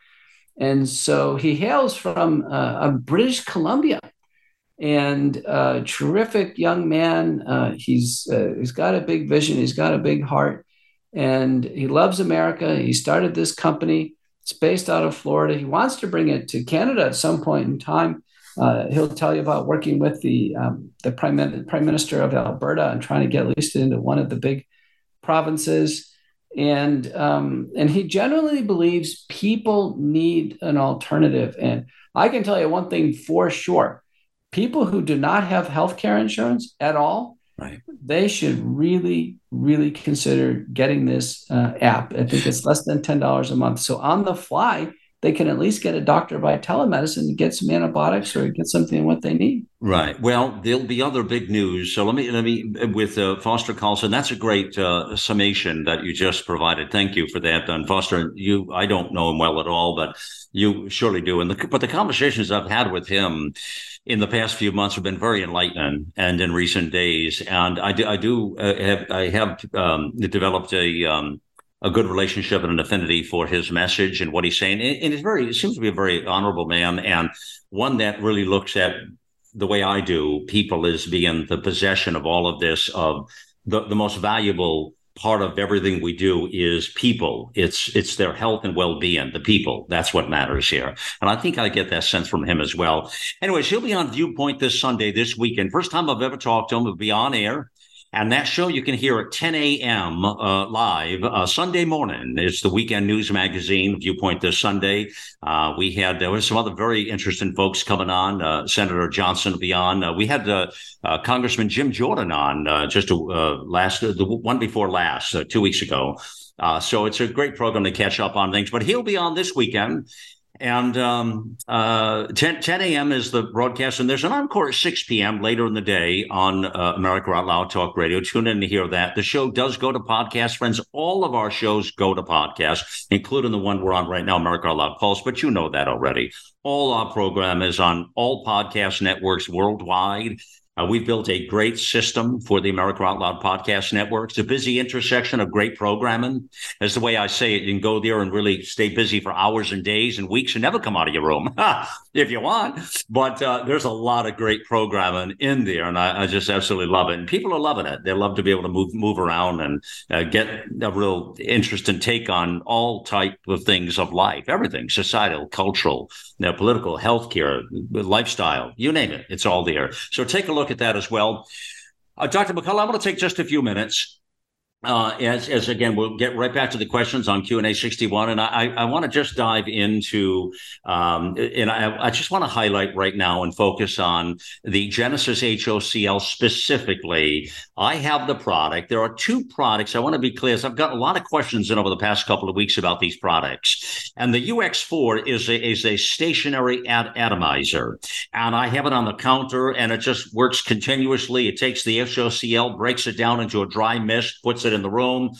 And so he hails from uh, British Columbia and a terrific young man. Uh, he's uh, he's got a big vision. He's got a big heart, and he loves America. He started this company. It's based out of Florida. He wants to bring it to Canada at some point in time. Uh, he'll tell you about working with the um, the prime, prime minister of Alberta and trying to get listed into one of the big provinces. And um, and he generally believes people need an alternative. And I can tell you one thing for sure: people who do not have health care insurance at all Right. They should really, really consider getting this uh, app. I think it's less than $10 a month. So on the fly, they can at least get a doctor by telemedicine to get some antibiotics or get something what they need. Right. Well, there'll be other big news. So let me let me with uh, Foster Coulson. That's a great uh, summation that you just provided. Thank you for that. And Foster, you I don't know him well at all, but you surely do. And the, but the conversations I've had with him in the past few months have been very enlightening and in recent days. And I do, I do uh, have, I have um, developed a, um, a good relationship and an affinity for his message and what he's saying. And it's very, it seems to be a very honorable man and one that really looks at the way I do people as being the possession of all of this, of the, the most valuable part of everything we do is people. It's it's their health and well being. The people. That's what matters here. And I think I get that sense from him as well. Anyways, he'll be on Viewpoint this Sunday, this weekend. First time I've ever talked to him. He'll be on air. And that show you can hear at 10 a.m. Uh, live uh, Sunday morning. It's the weekend news magazine Viewpoint this Sunday. Uh, we had there was some other very interesting folks coming on. Uh, Senator Johnson will be on. Uh, we had uh, Congressman Jim Jordan on just last the one before last two weeks ago. so it's a great program to catch up on things. But he'll be on this weekend. And um, uh, 10, 10 a.m. is the broadcast, and there's an encore at 6 p.m. later in the day on uh, America Out Loud Talk Radio. Tune in to hear that. The show does go to podcast, friends. All of our shows go to podcast, including the one we're on right now, America Out Loud Pulse, but you know that already. All our program is on all podcast networks worldwide. Uh, we've built a great system for the America Out Loud Podcast Network. It's a busy intersection of great programming. That's the way I say it. You can go there and really stay busy for hours and days and weeks and never come out of your room if you want. But uh, there's a lot of great programming in there, and I, I, just absolutely love it. And people are loving it. They love to be able to move move around and uh, get a real interesting take on all type of things of life, everything, societal, cultural, you know, political, healthcare, lifestyle, you name it. It's all there. So take a look look at that as well. Uh, Dr. McCullough, I'm going to take just a few minutes. Uh, as, as again, we'll get right back to the questions on Q and A 61, and I, I want to just dive into, um, and I, I just want to highlight right now and focus on the Genesis HOCL specifically. I have the product. There are two products. I want to be clear. I've got a lot of questions in over the past couple of weeks about these products, and the UX4 is a is a stationary ad- atomizer, and I have it on the counter, and it just works continuously. It takes the HOCL, breaks it down into a dry mist, puts it in the room.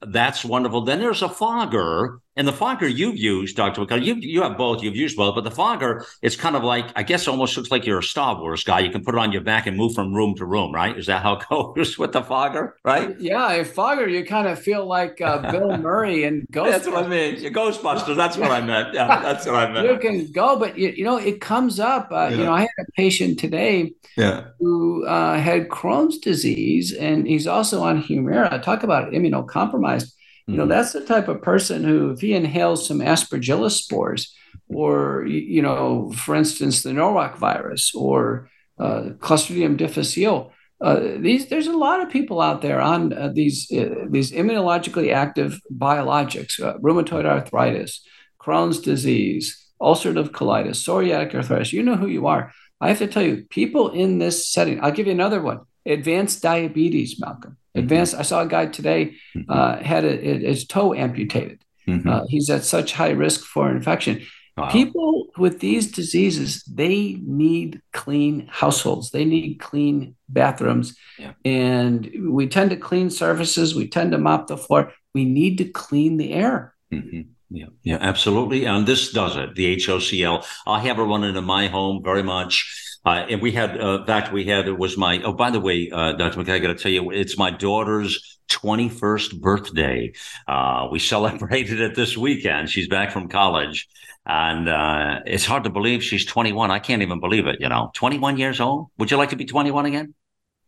That's wonderful. Then there's a fogger and the fogger you've used, Dr. McCullough, you, you have both, you've used both, but the fogger, it's kind of like, I guess almost looks like you're a Star Wars guy. You can put it on your back and move from room to room, right? Is that how it goes with the fogger, right? Yeah, a fogger, you kind of feel like uh, Bill Murray and Ghostbusters. that's what I mean. Ghostbusters, that's what I meant. Yeah, that's what I meant. You can go, but you, you know, it comes up. Uh, yeah. You know, I had a patient today yeah. who uh, had Crohn's disease, and he's also on Humira. Talk about immunocompromised you know, mm-hmm. that's the type of person who, if he inhales some aspergillus spores, or you know, for instance, the Norwalk virus or uh, Clostridium difficile, uh, these there's a lot of people out there on uh, these uh, these immunologically active biologics, uh, rheumatoid arthritis, Crohn's disease, ulcerative colitis, psoriatic arthritis. You know who you are. I have to tell you, people in this setting. I'll give you another one: advanced diabetes, Malcolm. Mm-hmm. Advanced. I saw a guy today mm-hmm. uh, had a, his toe amputated. Mm-hmm. Uh, he's at such high risk for infection. Wow. People with these diseases, they need clean households. They need clean bathrooms, yeah. and we tend to clean surfaces. We tend to mop the floor. We need to clean the air. Mm-hmm. Yeah, yeah, absolutely. And this does it. The HOCL. I have it running in my home very much. Uh, and we had, uh, in fact, we had, it was my, oh, by the way, uh, Dr. McKay, I got to tell you, it's my daughter's 21st birthday. Uh, we celebrated it this weekend. She's back from college. And uh, it's hard to believe she's 21. I can't even believe it, you know, 21 years old. Would you like to be 21 again?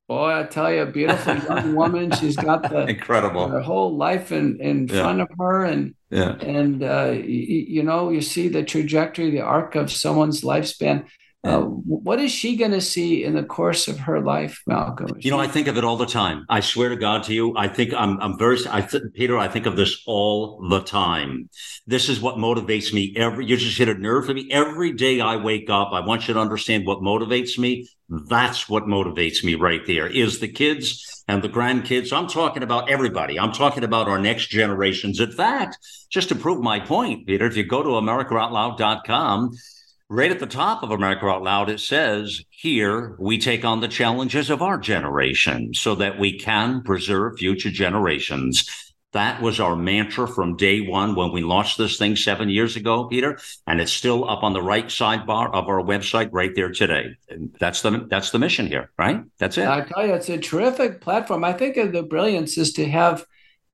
Boy, I tell you, a beautiful young woman. She's got the incredible her whole life in, in yeah. front of her, and yeah. and uh, you, you know, you see the trajectory, the arc of someone's lifespan. Uh, what is she going to see in the course of her life, Malcolm? You know, I think of it all the time. I swear to God to you, I think I'm, I'm very, I th- Peter, I think of this all the time. This is what motivates me every, you just hit a nerve for me. Every day I wake up, I want you to understand what motivates me. That's what motivates me right there is the kids and the grandkids. I'm talking about everybody. I'm talking about our next generations. In fact, just to prove my point, Peter, if you go to AmericaOutloud.com, Right at the top of America Out Loud, it says, Here we take on the challenges of our generation so that we can preserve future generations. That was our mantra from day one when we launched this thing seven years ago, Peter, and it's still up on the right sidebar of our website right there today. And that's the that's the mission here, right? That's it. I tell you, it's a terrific platform. I think the brilliance is to have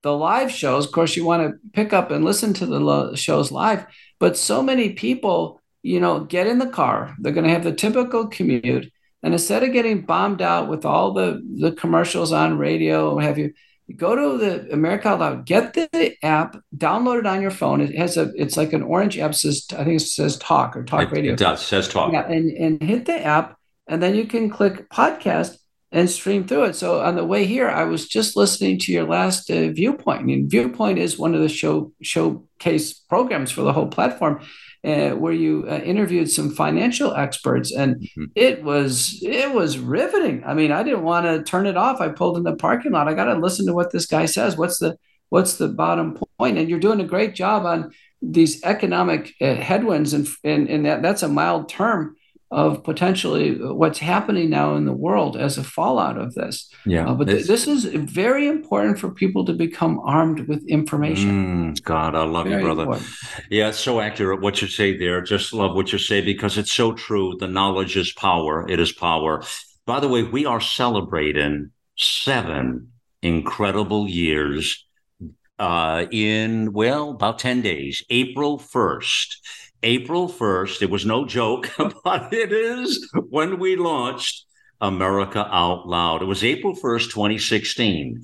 the live shows. Of course, you want to pick up and listen to the shows live, but so many people you know, get in the car. They're going to have the typical commute. And instead of getting bombed out with all the, the commercials on radio, have you, go to the America Out Loud, get the app, download it on your phone. It has a, it's like an orange app says, I think it says talk or talk it, radio. It does, it says talk. Yeah, and, and hit the app, and then you can click podcast and stream through it. So on the way here, I was just listening to your last uh, viewpoint. I mean, viewpoint is one of the show showcase programs for the whole platform uh, where you uh, interviewed some financial experts, and mm-hmm. it was it was riveting. I mean, I didn't want to turn it off. I pulled in the parking lot. I got to listen to what this guy says. What's the what's the bottom point? And you're doing a great job on these economic uh, headwinds, and, and, and that, that's a mild term of potentially what's happening now in the world as a fallout of this. Yeah. Uh, but th- this is very important for people to become armed with information. Mm, God, I love very you, brother. Important. Yeah, it's so accurate what you say there. Just love what you say because it's so true. The knowledge is power. It is power. By the way, we are celebrating seven incredible years uh, in, well, about 10 days, April 1st. April 1st, it was no joke, but it is when we launched America Out Loud. It was April 1st, 2016.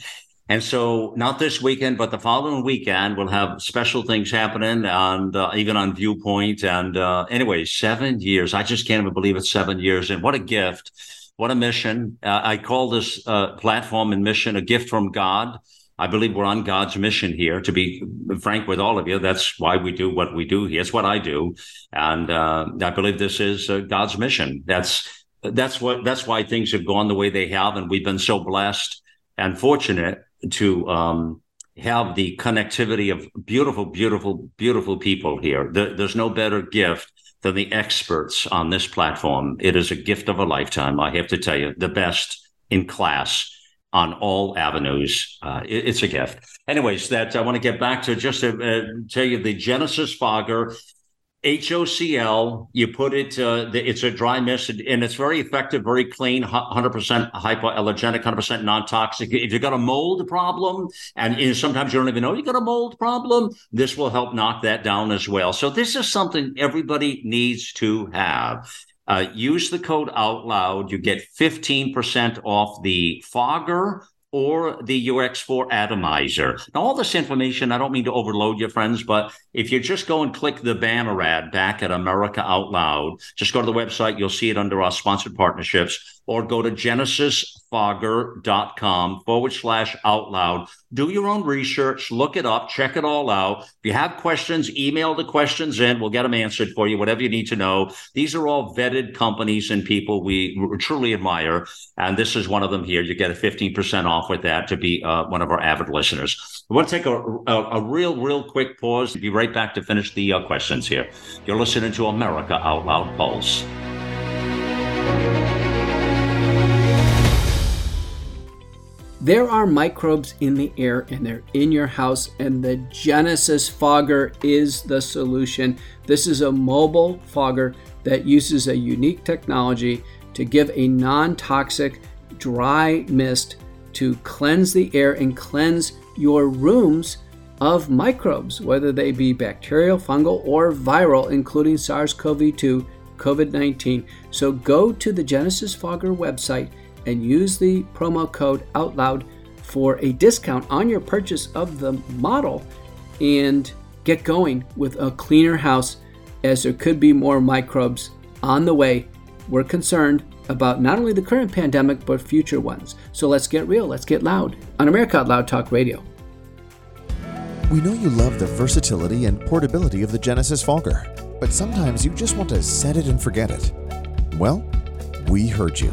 And so, not this weekend, but the following weekend, we'll have special things happening, and uh, even on Viewpoint. And uh, anyway, seven years. I just can't even believe it's seven years. And what a gift! What a mission! Uh, I call this uh, platform and mission a gift from God. I believe we're on God's mission here. To be frank with all of you, that's why we do what we do here. It's what I do, and uh, I believe this is uh, God's mission. That's that's what that's why things have gone the way they have, and we've been so blessed and fortunate to um, have the connectivity of beautiful, beautiful, beautiful people here. there's no better gift than the experts on this platform. It is a gift of a lifetime. I have to tell you, the best in class on all avenues. Uh, it, it's a gift. Anyways, that I want to get back to just to uh, tell you the Genesis Fogger. HOCl, you put it, uh, it's a dry mist and it's very effective, very clean, 100% hypoallergenic, 100% non toxic. If you've got a mold problem, and know, sometimes you don't even know you've got a mold problem, this will help knock that down as well. So, this is something everybody needs to have. Uh, use the code out loud. You get 15% off the fogger or the UX4 atomizer. Now, all this information, I don't mean to overload you, friends, but if you just go and click the banner ad back at America Out Loud, just go to the website. You'll see it under our sponsored partnerships, or go to genesisfogger.com forward slash out loud. Do your own research, look it up, check it all out. If you have questions, email the questions in. We'll get them answered for you, whatever you need to know. These are all vetted companies and people we truly admire. And this is one of them here. You get a 15% off with that to be uh, one of our avid listeners. We want to take a, a, a, real, real quick pause. Be right back to finish the uh, questions here. You're listening to America Out Loud Pulse. There are microbes in the air and they're in your house, and the Genesis Fogger is the solution. This is a mobile fogger that uses a unique technology to give a non toxic dry mist to cleanse the air and cleanse your rooms of microbes, whether they be bacterial, fungal, or viral, including SARS CoV 2, COVID 19. So go to the Genesis Fogger website and use the promo code OUTLOUD for a discount on your purchase of the model and get going with a cleaner house as there could be more microbes on the way. We're concerned about not only the current pandemic but future ones. So let's get real, let's get loud on America Out Loud Talk Radio. We know you love the versatility and portability of the Genesis Fogger, but sometimes you just want to set it and forget it. Well, we heard you.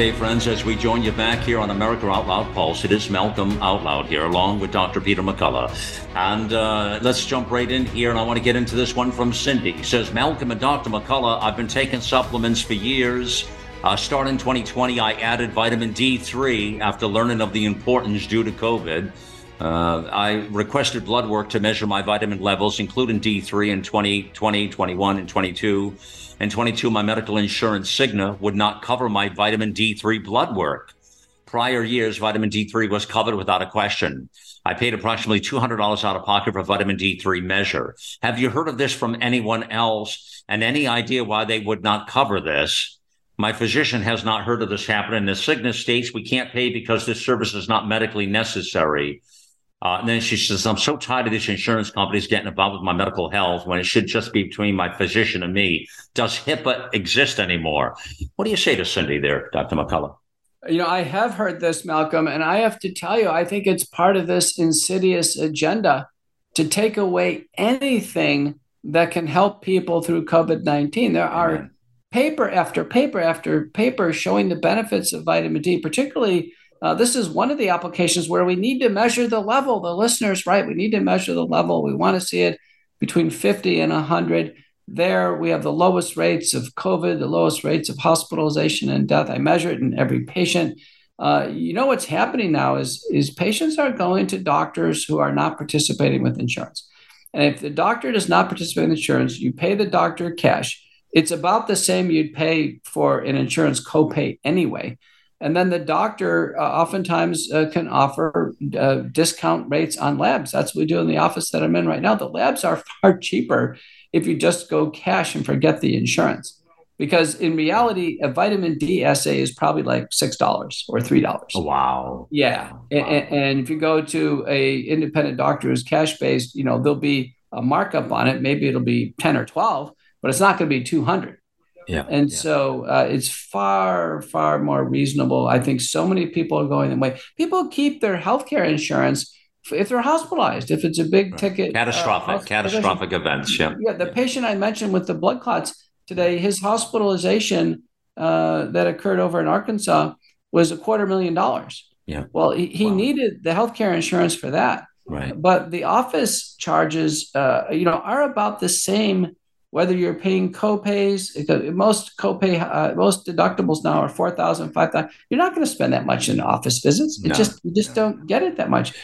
Okay, friends, as we join you back here on America Out Loud Pulse, it is Malcolm Out Loud here, along with Dr. Peter McCullough. And uh, let's jump right in here, and I want to get into this one from Cindy. Says, Malcolm and Dr. McCullough, I've been taking supplements for years. Uh, starting 2020, I added vitamin D3 after learning of the importance due to COVID. Uh, I requested blood work to measure my vitamin levels, including D3 in 2020, 21, and 22. In 22, my medical insurance Cigna would not cover my vitamin D3 blood work. Prior years, vitamin D3 was covered without a question. I paid approximately $200 out of pocket for vitamin D3 measure. Have you heard of this from anyone else and any idea why they would not cover this? My physician has not heard of this happening. The Cigna states we can't pay because this service is not medically necessary. Uh, and then she says, I'm so tired of these insurance companies getting involved with my medical health when it should just be between my physician and me. Does HIPAA exist anymore? What do you say to Cindy there, Dr. McCullough? You know, I have heard this, Malcolm, and I have to tell you, I think it's part of this insidious agenda to take away anything that can help people through COVID 19. There are Amen. paper after paper after paper showing the benefits of vitamin D, particularly uh, this is one of the applications where we need to measure the level. The listeners, right? We need to measure the level. We want to see it between 50 and 100. There, we have the lowest rates of COVID, the lowest rates of hospitalization and death. I measure it in every patient. Uh, you know what's happening now is, is patients are going to doctors who are not participating with insurance. And if the doctor does not participate in insurance, you pay the doctor cash. It's about the same you'd pay for an insurance copay anyway. And then the doctor uh, oftentimes uh, can offer uh, discount rates on labs. That's what we do in the office that I'm in right now. The labs are far cheaper if you just go cash and forget the insurance. Because in reality, a vitamin D assay is probably like six dollars or three dollars. Wow. Yeah, wow. And, and if you go to a independent doctor who's cash based, you know there'll be a markup on it. Maybe it'll be ten or twelve, but it's not going to be two hundred. Yeah. And yeah. so uh, it's far, far more reasonable. I think so many people are going the way. People keep their healthcare insurance if they're hospitalized, if it's a big right. ticket. Uh, catastrophic, uh, catastrophic events. Yeah. Yeah. The yeah. patient I mentioned with the blood clots today, his hospitalization uh, that occurred over in Arkansas was a quarter million dollars. Yeah. Well, he, he wow. needed the healthcare insurance for that. Right. But the office charges, uh, you know, are about the same whether you're paying co-pays most copay uh, most deductibles now are 4000 5000 you're not going to spend that much in office visits. It just you just no. don't get it that much.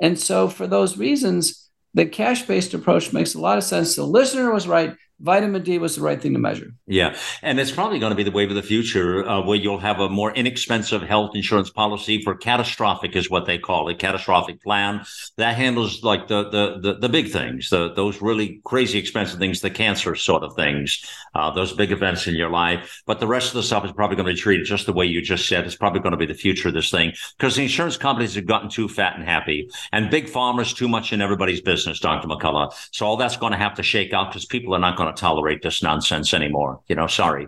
And so for those reasons the cash-based approach makes a lot of sense. The listener was right vitamin D was the right thing to measure. Yeah. And it's probably going to be the wave of the future uh, where you'll have a more inexpensive health insurance policy for catastrophic is what they call it, catastrophic plan that handles like the, the, the, the big things, the, those really crazy expensive things, the cancer sort of things, uh, those big events in your life. But the rest of the stuff is probably going to be treated just the way you just said. It's probably going to be the future of this thing because the insurance companies have gotten too fat and happy and big pharma's too much in everybody's business, Dr. McCullough. So all that's going to have to shake out because people are not going to tolerate this nonsense anymore. You know, sorry.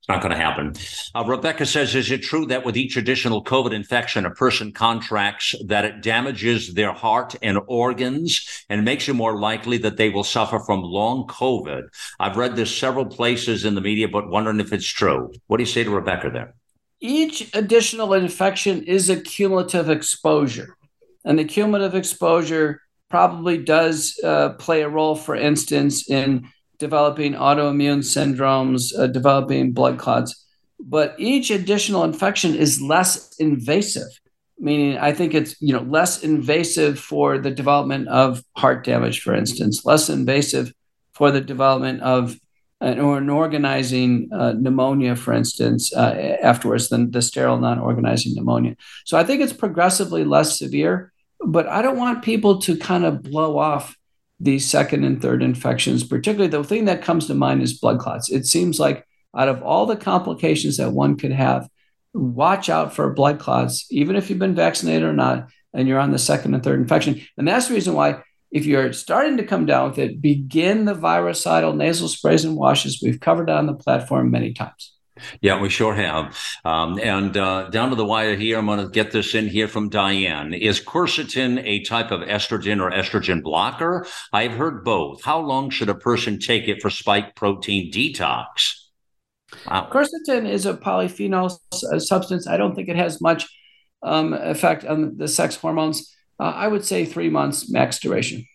It's not going to happen. Uh, Rebecca says, is it true that with each additional COVID infection, a person contracts that it damages their heart and organs and makes it more likely that they will suffer from long COVID? I've read this several places in the media, but wondering if it's true. What do you say to Rebecca there? Each additional infection is a cumulative exposure. And the cumulative exposure probably does uh, play a role, for instance, in developing autoimmune syndromes, uh, developing blood clots. But each additional infection is less invasive, meaning I think it's you know less invasive for the development of heart damage, for instance, less invasive for the development of an, or an organizing uh, pneumonia, for instance, uh, afterwards than the sterile non-organizing pneumonia. So I think it's progressively less severe, but I don't want people to kind of blow off these second and third infections. Particularly, the thing that comes to mind is blood clots. It seems like out of all the complications that one could have, watch out for blood clots, even if you've been vaccinated or not, and you're on the second and third infection. And that's the reason why, if you're starting to come down with it, begin the virucidal nasal sprays and washes. We've covered on the platform many times. Yeah, we sure have. Um, and uh, down to the wire here, I'm going to get this in here from Diane. Is quercetin a type of estrogen or estrogen blocker? I've heard both. How long should a person take it for spike protein detox? Wow. Quercetin is a polyphenol substance. I don't think it has much um, effect on the sex hormones. Uh, I would say three months max duration.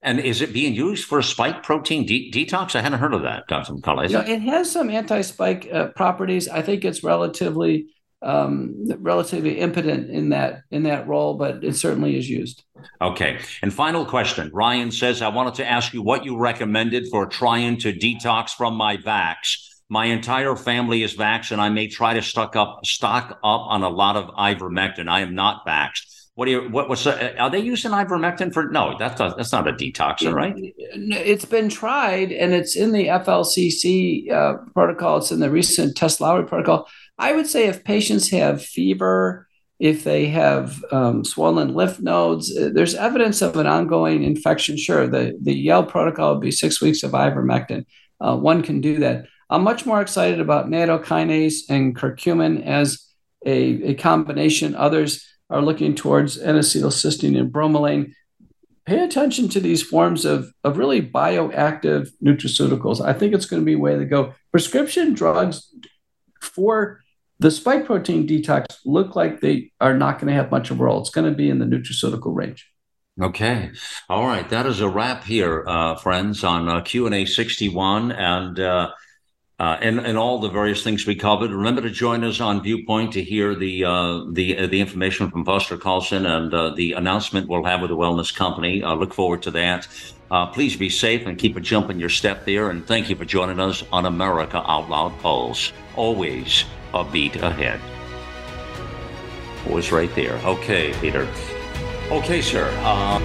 And is it being used for spike protein de- detox? I hadn't heard of that, Dr. McCullough. Know, it has some anti-spike uh, properties. I think it's relatively um, relatively impotent in that in that role, but it certainly is used. Okay. And final question. Ryan says, I wanted to ask you what you recommended for trying to detox from my vax. My entire family is vaxxed, and I may try to stock up stock up on a lot of ivermectin. I am not vaxxed. What do you what was are they using ivermectin for? No, that's not, that's not a detoxer, right? It's been tried, and it's in the FLCCC uh, protocol. It's in the recent Tess Lawrie protocol. I would say if patients have fever, if they have um, swollen lymph nodes, uh, there's evidence of an ongoing infection. Sure, the the Yale protocol would be six weeks of ivermectin. Uh, one can do that. I'm much more excited about nattokinase and curcumin as a, a combination. Others are looking towards N-acetylcysteine and bromelain. Pay attention to these forms of, of really bioactive nutraceuticals. I think it's going to be way to go. Prescription drugs for the spike protein detox look like they are not going to have much of a role. It's going to be in the nutraceutical range. Okay. All right. That is a wrap here, uh, friends, on uh, Q&A 61. And uh, uh, and and all the various things we covered. Remember to join us on Viewpoint to hear the uh, the uh, the information from Foster Coulson and uh, the announcement we'll have with the Wellness Company. I look forward to that. Uh, please be safe and keep a jump in your step there. And thank you for joining us on America Out Loud Pulse. Always a beat ahead. Was right there. Okay, Peter. Okay, sir. Uh,